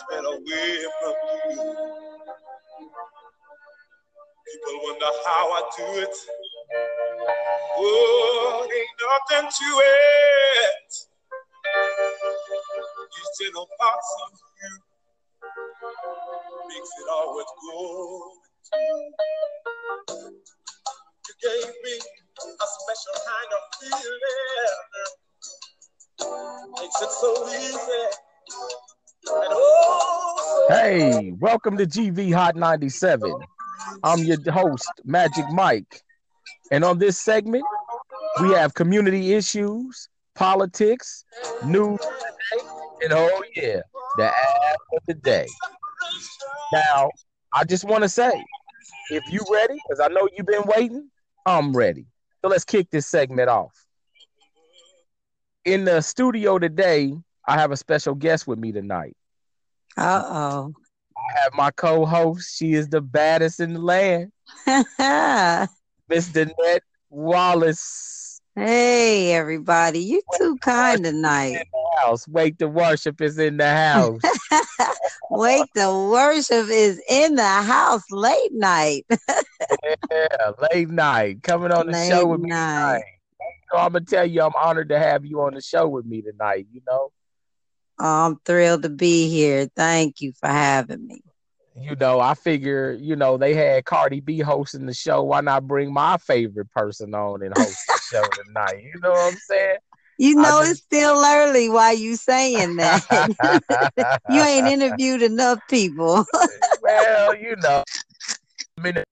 spent away from you. People wonder how I do it. Oh, ain't nothing to it. These gentle parts of you makes it all worth going welcome to GB Hot 97. I'm your host, Magic Mike. And on this segment, we have community issues, politics, news, and oh yeah, the app of the day. Now, I just want to say, if you ready, because I know you've been waiting, I'm ready. So let's kick this segment off. In the studio today, I have a special guest with me tonight. Uh oh. I have my co-host. She is the baddest in the land, Miss Danette Wallace. hey everybody, you too kind In tonight. house. Wake the worship is in the house. Wait, the worship is in the house late night. yeah, late night. Coming on the Late show with me tonight. So I'm gonna tell you, I'm honored to have you on the show with me tonight. You know, I'm thrilled to be here. Thank you for having me. you know, I figure, you know, they had Cardi B hosting the show. Why not bring my favorite person on and host the show tonight? You know what I'm saying? You know just- it's still early. Why you saying that? you ain't interviewed enough people. well, you know, in the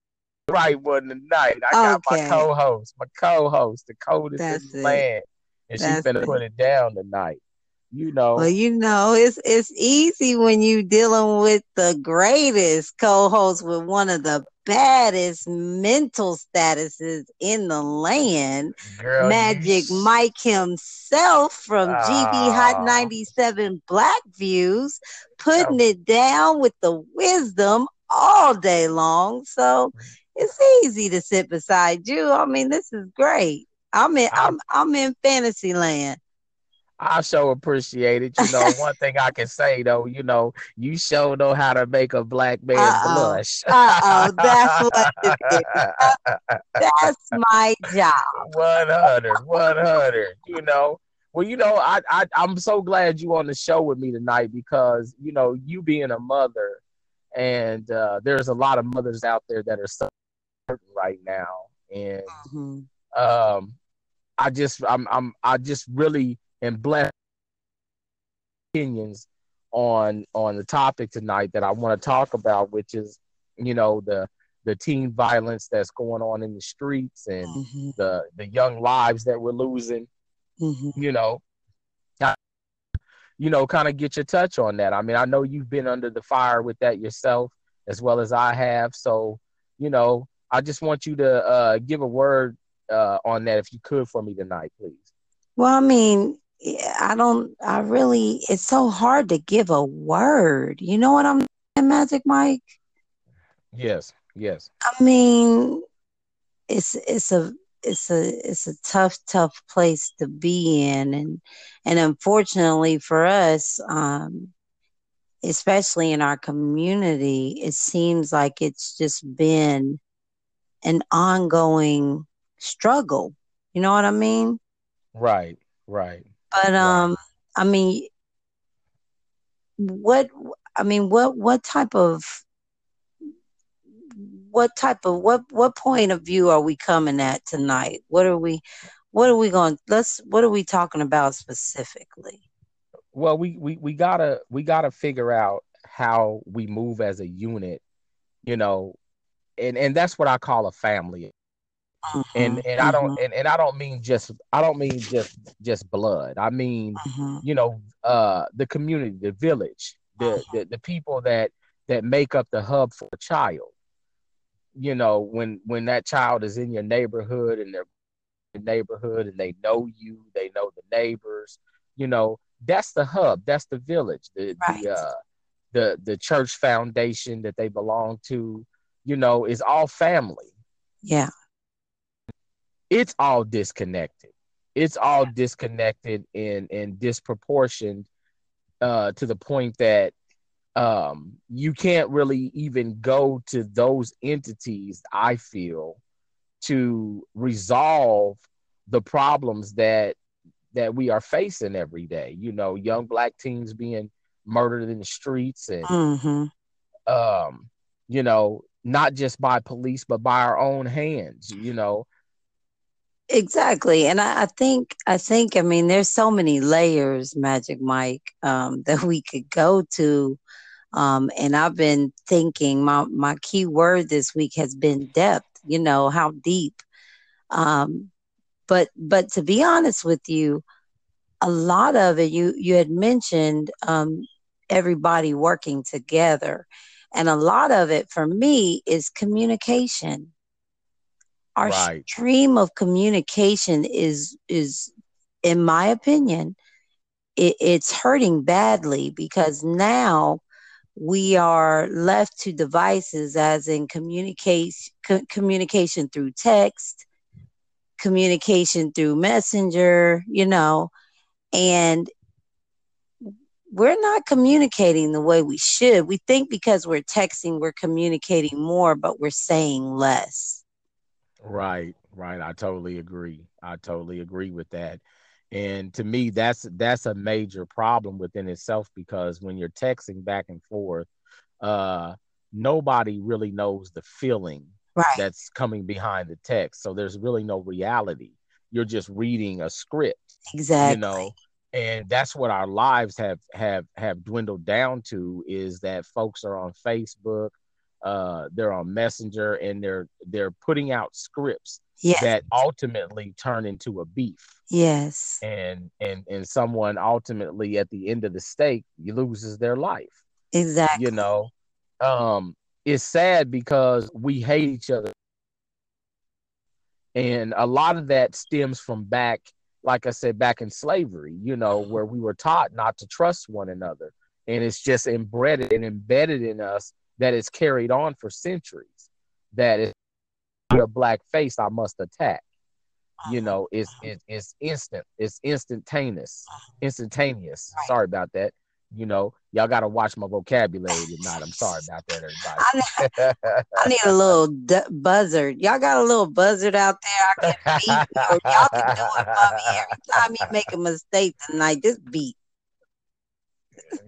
right one tonight. I got my co-host, my co-host, the coldest That's in the land, and she's gonna put it down tonight. You know, Well, you know, it's it's easy when you dealing with the greatest co-host with one of the baddest mental statuses in the land, girl, Magic sh- Mike himself from GB Hot Ah. 97 Black Views, putting it down with the wisdom all day long. So it's easy to sit beside you. I mean, this is great. I'm in I'm I'm in fantasy land. I sure appreciate it. You know, one thing I can say though, you know, you sure know how to make a black man Uh-oh. blush. Uh-oh, that's what it is. That's my job. 100, 100. You know, well, you know, I, I I'm so glad you on the show with me tonight because you know you being a mother, and uh, there's a lot of mothers out there that are suffering right now, and Mhm. um, I just I'm I'm I just really am blessed opinions on on the topic tonight that I want to talk about, which is you know the the teen violence that's going on in the streets and Mhm. the the young lives that we're losing. Mhm. You know, I- you know, kind of get your touch on that. I mean, I know you've been under the fire with that yourself as well as I have. So, you know, I just want you to uh, give a word uh, on that if you could for me tonight, please. Well, I mean, I don't I really it's so hard to give a word. You know what I'm saying, Magic Mike? Yes, yes, I mean, it's it's a it's a it's a tough tough place to be in and and unfortunately for us um especially in our community it seems like it's just been an ongoing struggle you know what i mean right, right. But Right. um i mean what i mean what what type of what type of what what point of view are we coming at tonight what are we what are we going let's what are we talking about specifically Well, we, we we gotta we gotta figure out how we move as a unit, you know, and and that's what I call a family. And Mhm, and I don't and, and I don't mean just I don't mean just just blood. I mean mhm. you know uh the community the village the, the the people that that make up the hub for a child you know when when that child is in your neighborhood and they're in your neighborhood and they know you they know the neighbors you know that's the hub that's the village the Right. the uh the the church foundation that they belong to you know is all family yeah it's all disconnected. It's all disconnected and and disproportioned uh, to the point that um, you can't really even go to those entities, I feel, to resolve the problems that that we are facing every day. You know, young black teens being murdered in the streets and Mm-hmm. um, you know, not just by police, but by our own hands, you know. Exactly. And I, I think I think I mean there's so many layers, Magic Mike, um, that we could go to. Um, and I've been thinking my my key word this week has been depth, you know, how deep. Um, but but to be honest with you, a lot of it you you had mentioned um everybody working together. And a lot of it for me is communication our Right. stream of communication is is in my opinion it, it's hurting badly because now we are left to devices as in communication co- communication through text communication through messenger you know and we're not communicating the way we should we think because we're texting we're communicating more but we're saying less Right, right. I totally agree. I totally agree with that. And to me, that's that's a major problem within itself because when you're texting back and forth, uh, nobody really knows the feeling right that's coming behind the text. So there's really no reality. You're just reading a script, exactly you know. And that's what our lives have have have dwindled down to is that folks are on Facebook, uh, they're on Messenger, and they're they're putting out scripts yes. that ultimately turn into a beef. Yes. And and and someone ultimately at the end of the stake loses their life. Exactly. You know? Um it's sad because we hate each other. And a lot of that stems from back like i said back in slavery you know where we were taught not to trust one another. And it's just embedded and embedded in us that it's carried on for centuries that is a black face i must attack you know it's it, it's instant it's instantaneous instantaneous Right. sorry about that you know y'all got to watch my vocabulary tonight i'm sorry about that I, everybody I need a little d- buzzard. Y'all got a little buzzard out there? I can beat, or y'all can do it for me every time you make a mistake tonight. Just beat.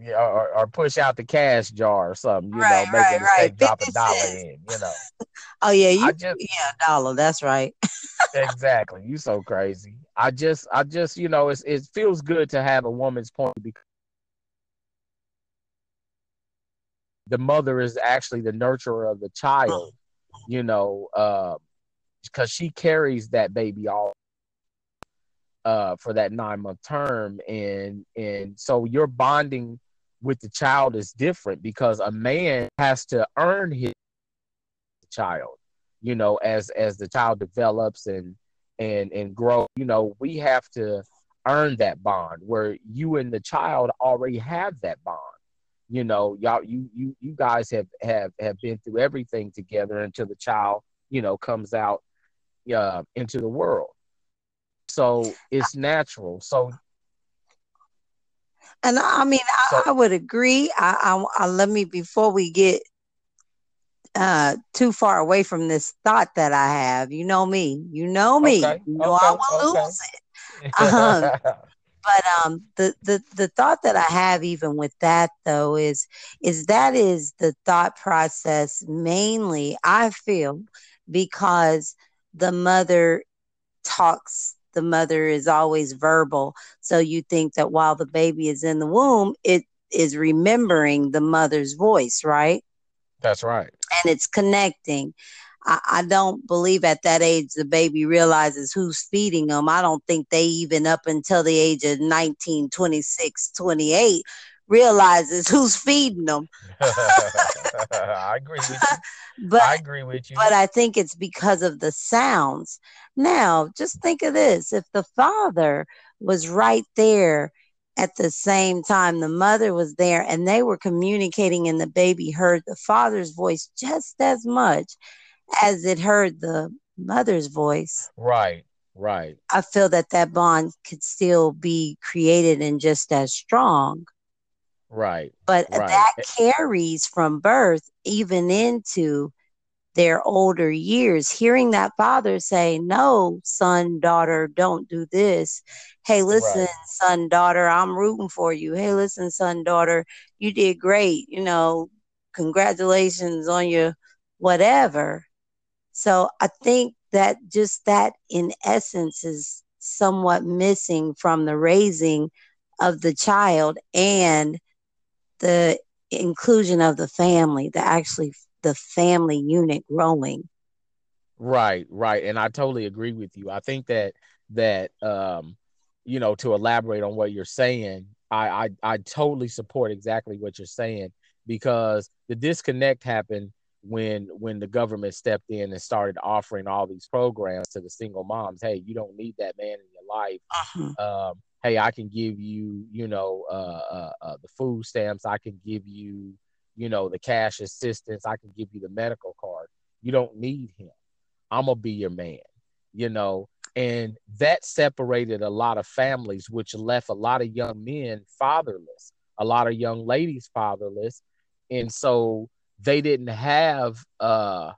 Yeah, or, or push out the cash jar or something you Right, know make right, a right. mistake drop a dollar cents. in you know Oh yeah, you just yeah a dollar. That's right. exactly you so crazy i just i just you know it's, it feels good to have a woman's point because the mother is actually the nurturer of the child you know uh because she carries that baby all uh for that nine month term and and so your bonding with the child is different because a man has to earn his child you know as as the child develops and and and grow you know we have to earn that bond where you and the child already have that bond you know y'all you you you guys have have have been through everything together until the child you know comes out uh, into the world so it's natural so And I mean, I, I would agree. I, I, I let me before we get uh too far away from this thought that I have. You know me. You know me. Okay, You know I will okay. lose it. Um, but um the, the the thought that i have even with that though is is that is the thought process mainly i feel because the mother talks the mother is always verbal so you think that while the baby is in the womb it is remembering the mother's voice right that's right and it's connecting. I, I don't believe at that age the baby realizes who's feeding them. I don't think they even up until the age of 19, 26, 28 realizes who's feeding them. i agree with you But i agree with you but I think it's because of the sounds. Now, just think of this if the father was right there at the same time, the mother was there, and they were communicating, and the baby heard the father's voice just as much as it heard the mother's voice. right right I feel that that bond could still be created and just as strong. Right. But Right. that eh carries from birth even into their older years. Hearing that father say, No, son, daughter, don't do this. Hey, listen, Right. son, daughter, I'm rooting for you. Hey, listen, son, daughter, you did great. You know, congratulations on your whatever. So I think that just that in essence is somewhat missing from the raising of the child and the inclusion of the family, the actually the family unit growing. Right, right. And I totally agree with you. I think that that um, you know, to elaborate on what you're saying, I I, I totally support exactly what you're saying because the disconnect happened when when the government stepped in and started offering all these programs to the single moms. Hey, you don't need that man in your life. Mhm. Um, hey, I can give you, you know, uh, uh, uh, the food stamps. I can give you, you know, the cash assistance. I can give you the medical card. You don't need him. I'm gonna be your man, you know. And that separated a lot of families, which left a lot of young men fatherless, a lot of young ladies fatherless, and so they didn't have uh,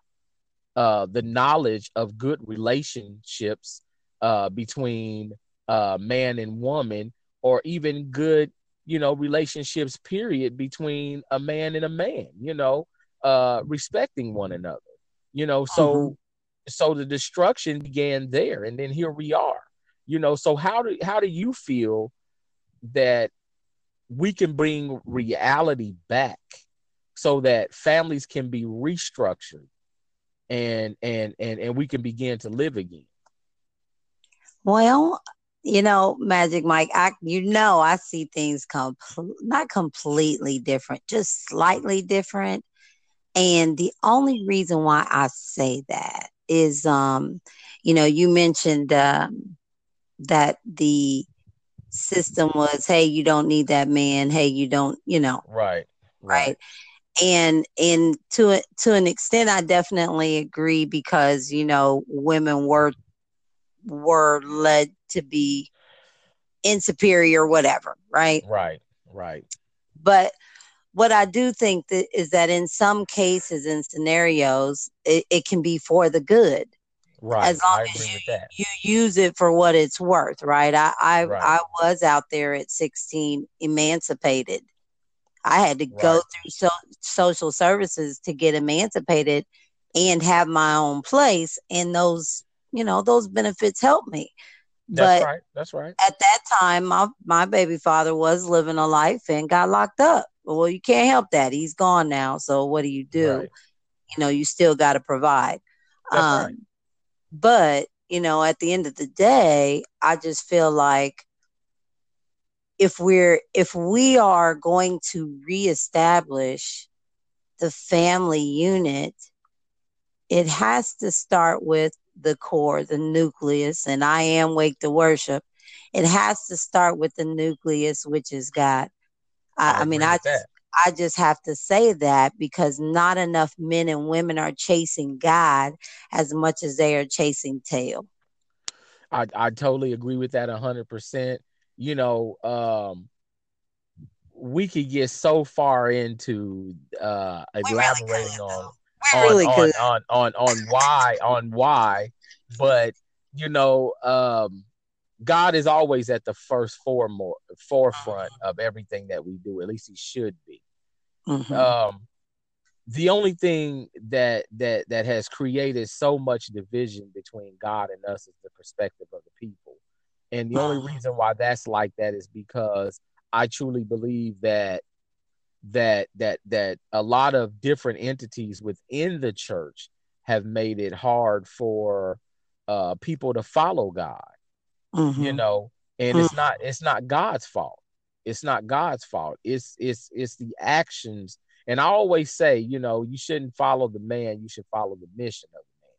uh, the knowledge of good relationships uh, between uh, man and woman, or even good, you know, relationships. Period between a man and a man. You know, uh, respecting one another. You know, so Mhm. so the destruction began there, and then here we are. You know, so how do how do you feel that we can bring reality back so that families can be restructured and and and and we can begin to live again Well, you know, Magic Mike, I you know I see things com- not completely different, just slightly different. And the only reason why I say that is um, you know, you mentioned um that the system was, hey, you don't need that man, hey, you don't, you know, right right? And and to to an extent, I definitely agree because you know women were were led to be insuperior, whatever, right? right right But what I do think that is that in some cases and scenarios, it, it can be for the good right as long as that you use it for what it's worth, right? I I, Right. I was out there at 16 emancipated. I had to go through so, social services to get emancipated and have my own place and those, you know, those benefits helped me. that's but right that's right at that time my my baby father was living a life and got locked up. Well, you can't help that. He's gone now. So what do you do? Right. You know, you still got to provide. That's um, right. But, you know, at the end of the day, I just feel like if we're if we are going to reestablish the family unit, it has to start with the core, the nucleus, and I am wake to worship. It has to start with the nucleus, which is God. I, I mean, I just that. I just have to say that because not enough men and women are chasing God as much as they are chasing tail. I, I totally agree with that a hundred percent. You know, um, we could get so far into uh, elaborating We on, really on, on on on why on why, but you know, um, God is always at the first foremo- forefront of everything that we do. At least He should be. Mhm. um the only thing that that that has created so much division between God and us is the perspective of the people. And the only reason why that's like that is because I truly believe that that that that a lot of different entities within the church have made it hard for uh people to follow God you Mhm. know? And it's not it's not god's fault. It's not god's fault. It's it's it's the actions. And i always say you know you shouldn't follow the man. You should follow the mission of the man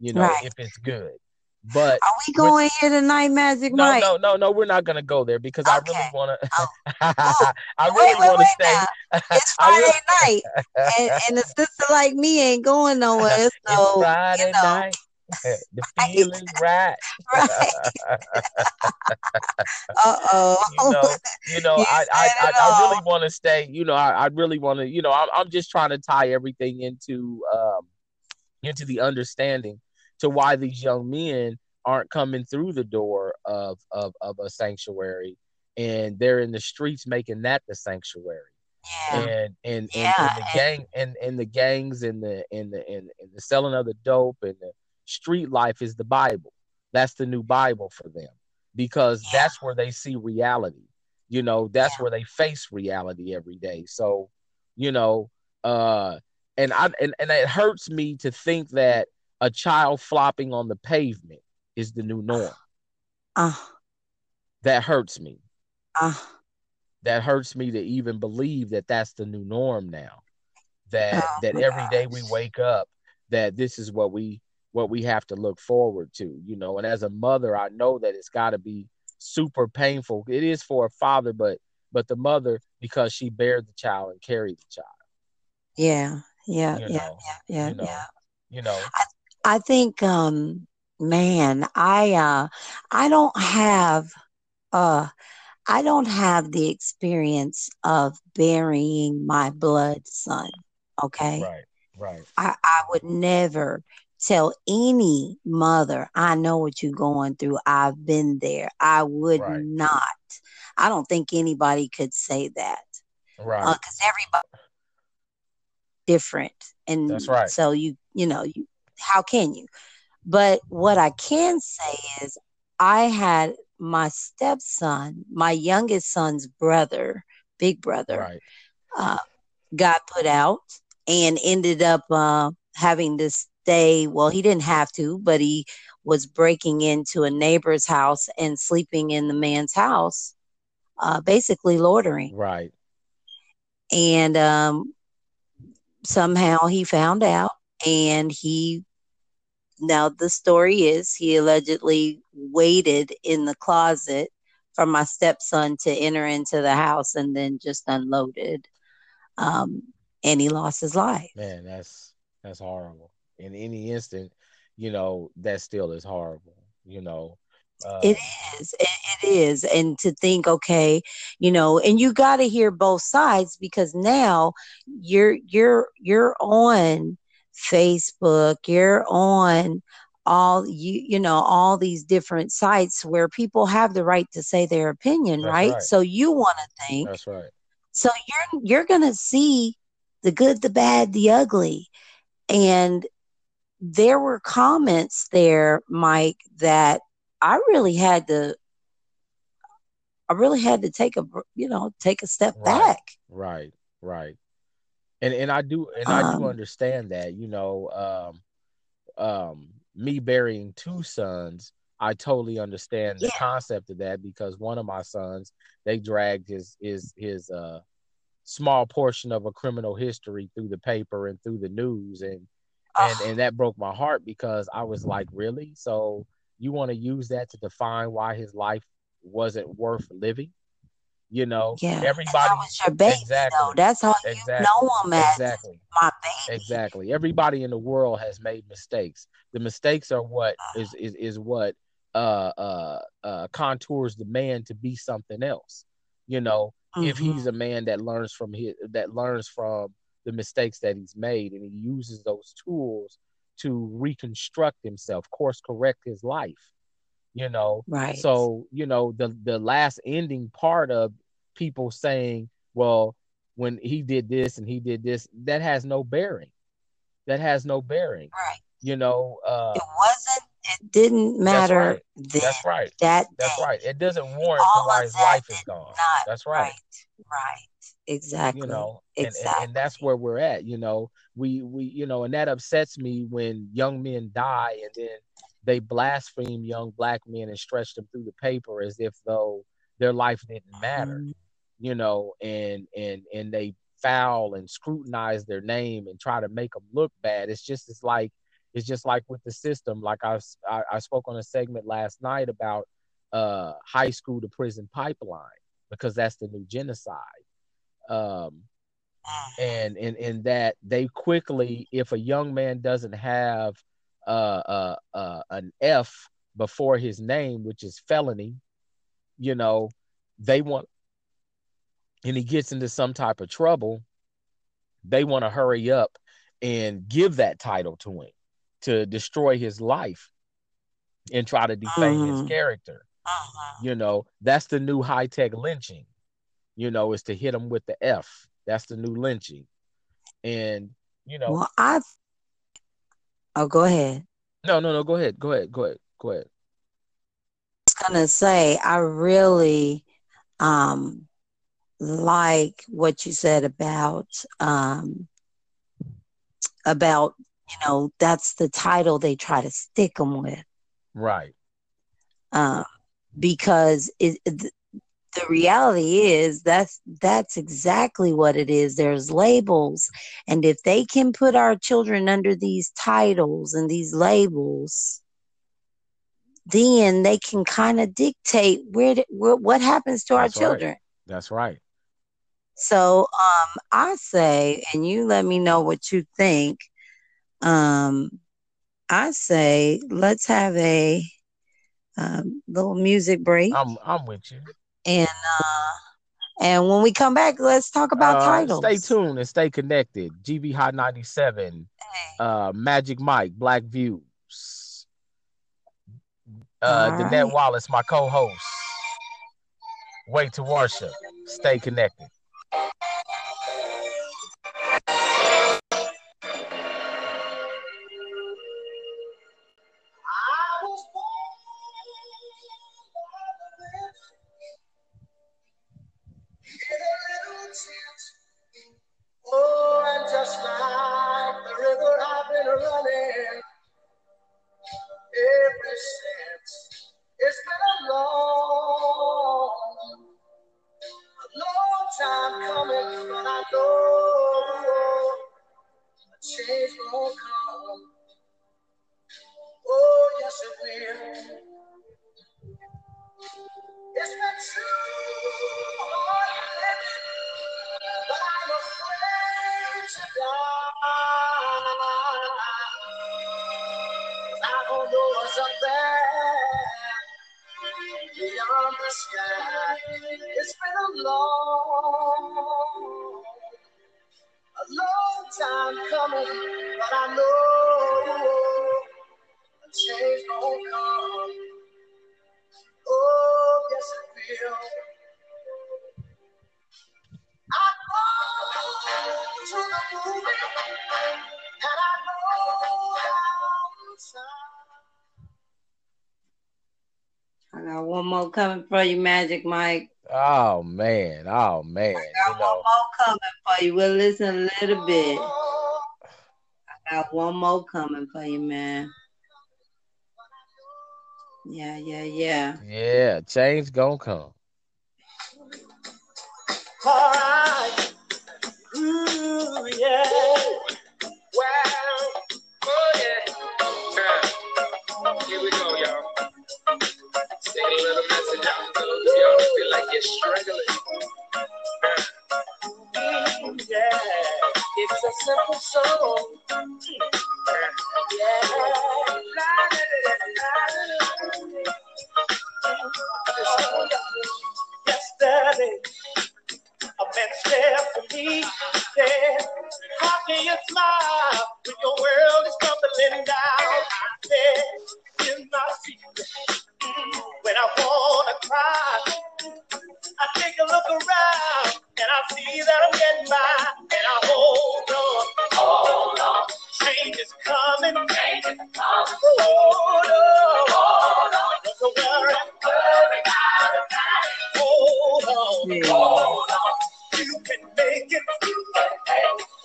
you know Right. if it's good but Are we going here tonight, Magic no Mike? no no no we're not gonna go there because i really want to Oh. i really wait, want to wait stay now. It's I really- Friday night, and, and a sister like me ain't going nowhere. it's So friday you know, night the feeling right. right. uh oh. you know, you know, You I, I, I, I really want to stay. You know, I, I really want to. You know, I'm, I'm just trying to tie everything into, um, into the understanding to why these young men aren't coming through the door of, of, of a sanctuary, and they're in the streets making that the sanctuary. Yeah. and and, and, Yeah, and the gang and, and the gangs and the and the and, and the selling of the dope and the street life is the Bible. That's the new Bible for them because Yeah. that's where they see reality. You know, that's where they face reality every day. So, you know, uh and I and, and it hurts me to think that a child flopping on the pavement is the new norm. Uh, That hurts me. uh, that hurts me to even believe that that's the new norm now. That Oh that every day we wake up that this is what we what we have to look forward to you know? And as a mother i know that it's got to be super painful. It is for a father but but the mother because she bared the child and carried the child. Yeah, yeah, You yeah, know, yeah, yeah, you know yeah. you know? I think, um, man, I, uh, I don't have, uh, I don't have the experience of burying my blood son. Okay. right right I, I would never tell any mother, I know what you're going through. I've been there. I would Right. not. I don't think anybody could say that right because everybody different, and That's right. So you, you know, you how can you? But what I can say is, I had my stepson, my youngest son's brother, big brother, right uh, got put out and ended up uh, having to stay. Well, he didn't have to, but he was breaking into a neighbor's house and sleeping in the man's house, uh, basically loitering. right And um, somehow he found out, and he now the story is he allegedly waited in the closet for my stepson to enter into the house and then just unloaded. Um, and he lost his life. man that's that's horrible in any instant you know that still is horrible you know uh, It is. It, it is. And to think, okay, you know, and you got to hear both sides because now you're you're you're on Facebook, you're on all you you know all these different sites where people have the right to say their opinion, right? right. So you want to think that's right so you're you're gonna see the good, the bad, the ugly, and there were comments there, Mike, that I really had to. I really had to take a you know take a step Right. back. Right, right. And and I do and I do Um, understand that, you know, um um me burying two sons, I totally understand the concept of that because one of my sons, they dragged his his his uh small portion of a criminal history through the paper and through the news and and and that broke my heart because I was like, really? So you want to use that to define why his life wasn't worth living? You know, yeah, and everybody that was your baby, exactly. though. That's all you know him as Exactly. my baby. Exactly. Everybody in the world has made mistakes. The mistakes are what is is is what uh uh uh contours the man to be something else. You know, if Mhm. he's a man that learns from his that learns from the mistakes that he's made and he uses those tools to reconstruct himself, course correct his life. You know, right. so, you know, the the last ending part of people saying, well, when he did this and he did this, that has no bearing. That has no bearing. right. You know, uh It wasn't. It didn't matter right. then. that's right. That That's right. It doesn't warrant why his life is gone. That's right. Right. Right. Exactly. You know, and, and, exactly. and that's where we're at. You know, we we you know, and that upsets me when young men die and then they blaspheme young black men and stretch them through the paper as if though their life didn't matter. Mhm. you know, and and and they foul and scrutinize their name and try to make them look bad. It's just it's like it's just like with the system. Like I I, I spoke on a segment last night about uh high school to prison pipeline because that's the new genocide. Um, and and and that they quickly, if a young man doesn't have uh, uh, uh, an F before his name, which is felony, you know, they want, and he gets into some type of trouble, they want to hurry up and give that title to him to destroy his life and try to defame his Mhm. character. Uh-huh. You know, that's the new high tech lynching. You know, is to hit him with the F. That's the new lynching. And you know, Well, I. Oh, go ahead. no, no, no. Go ahead. Go ahead. Go ahead. Go ahead. I was gonna say I really um like what you said about um about you know that's the title they try to stick them with Right. um because it, it- the reality is that's that's exactly what it is there's labels and if they can put our children under these titles and these labels then they can kind of dictate where, where what happens to our That's right. children That's right. so um i say and you let me know what you think um i say let's have a um, little music break I'm I'm with you. And uh and when we come back let's talk about Uh, titles Stay tuned and stay connected. GB Hot 97, uh, Magic Mike, Black Views. Uh, All Danette right. Wallace, my co-host. Way to worship. Stay connected. It's been a long, a long time coming, but I know a change won't come. Oh, yes, it will. I got one more coming for you magic mike Oh man. Oh man. I got You one more coming for you we'll listen a little bit i got one more coming for you man yeah yeah yeah yeah, change gonna come. all right. Ooh, yeah. Hold on, Yeah. You can make it.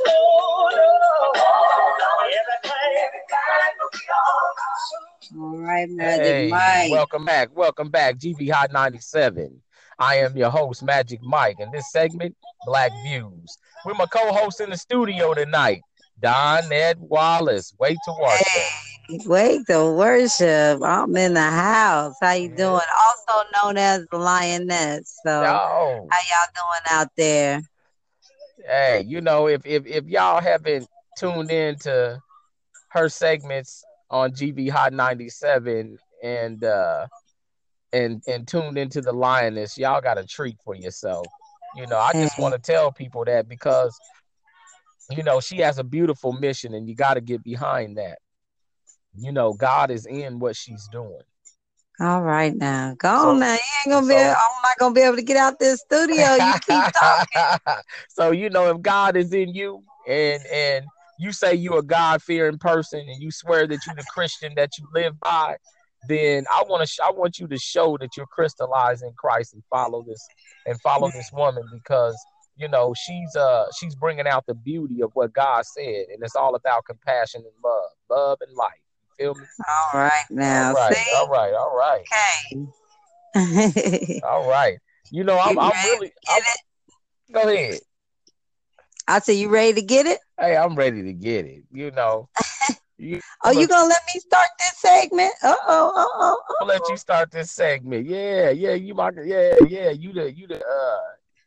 Hold on, hold on. Everything, everything will be alright. magic Hey, mike welcome back. Welcome back. GB Hot 97. I am your host, Magic Mike, and this segment, Black Views. We're my co-host in the studio tonight, Danette Wallace. Way to worship. Wait the worship. I'm in the house. How you doing? Also known as the lioness. So how y'all doing out there? hey, you know, if if if y'all haven't tuned in to her segments on GB Hot 97 and uh and and tuned into the lioness, y'all got a treat for yourself. You know, I just want to tell people that because you know she has a beautiful mission and you got to get behind that. You know, God is in what she's doing. All right now. Go so, on now. You ain't gonna so, be I'm not gonna be able to get out this studio. You keep talking. so you know if God is in you and and you say you're a God fearing person and you swear that you're the Christian that you live by, then I want to I want you to show that you're crystallizing Christ and follow this and follow this woman because you know she's uh she's bringing out the beauty of what God said and it's all about compassion and love, love and life. You feel me? All right now. All right, See? all right, all right. Okay. all right. You know I'm, I'm really I'm, go ahead. I say you ready to get it? Hey, I'm ready to get it. You know. You, oh, you gonna let me start this segment? Uh oh, uh oh. I'll let you start this segment. Yeah, yeah, you my yeah, yeah. You the you the uh,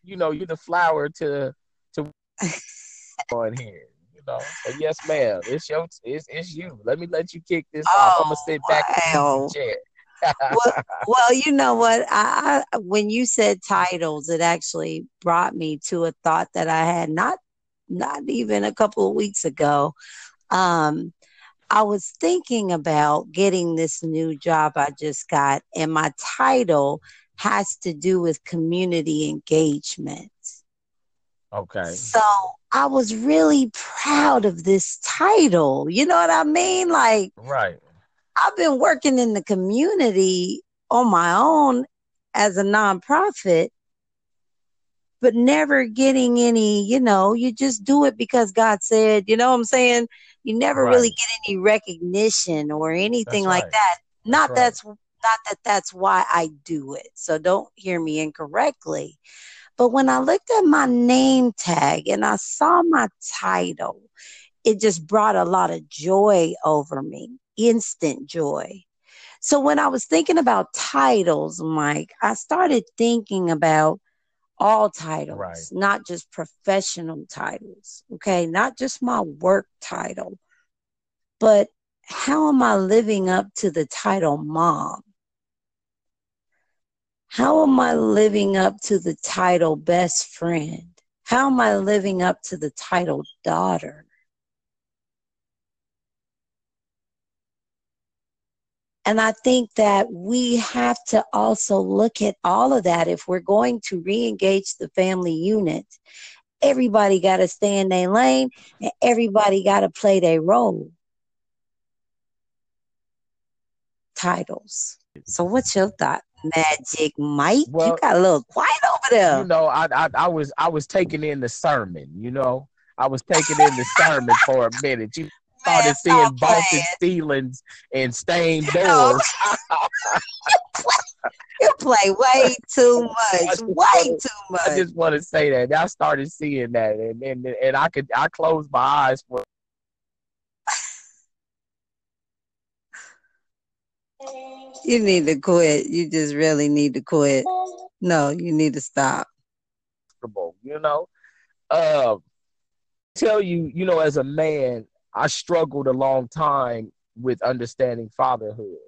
you know, you the flower to to on here. Know, but yes, ma'am. It's your it's it's you. Let me let you kick this oh, off. I'm gonna sit back wow. in the chair. well, well, you know what? I, I when you said titles, it actually brought me to a thought that I had not not even a couple of weeks ago. Um, I was thinking about getting this new job I just got, and my title has to do with community engagement. Okay. So I was really proud of this title. You know what I mean? Like, right. I've been working in the community on my own as a nonprofit, but never getting any, you know, you just do it because God said, you know what I'm saying? You never right. really get any recognition or anything that's like right. that. Not that's, right. that's not that that's why I do it. So don't hear me incorrectly. But when I looked at my name tag and I saw my title, it just brought a lot of joy over me, instant joy. So when I was thinking about titles, Mike, I started thinking about all titles, right. not just professional titles. Okay. Not just my work title, but how am I living up to the title mom? How am I living up to the title best friend? How am I living up to the title daughter? And I think that we have to also look at all of that if we're going to re engage the family unit. Everybody got to stay in their lane and everybody got to play their role. Titles. So, what's your thought, Magic Mike? Well, you got a little quiet over there. You know, I, I I was I was taking in the sermon. You know, I was taking in the sermon for a minute. You started seeing vaulted ceilings and stained doors. you play way too much, way too much. I just want to say that I started seeing that, and and, and I could I closed my eyes for. You need to quit. You just really need to quit. No, you need to stop. You know, uh, tell you, you know, as a man, I struggled a long time with understanding fatherhood.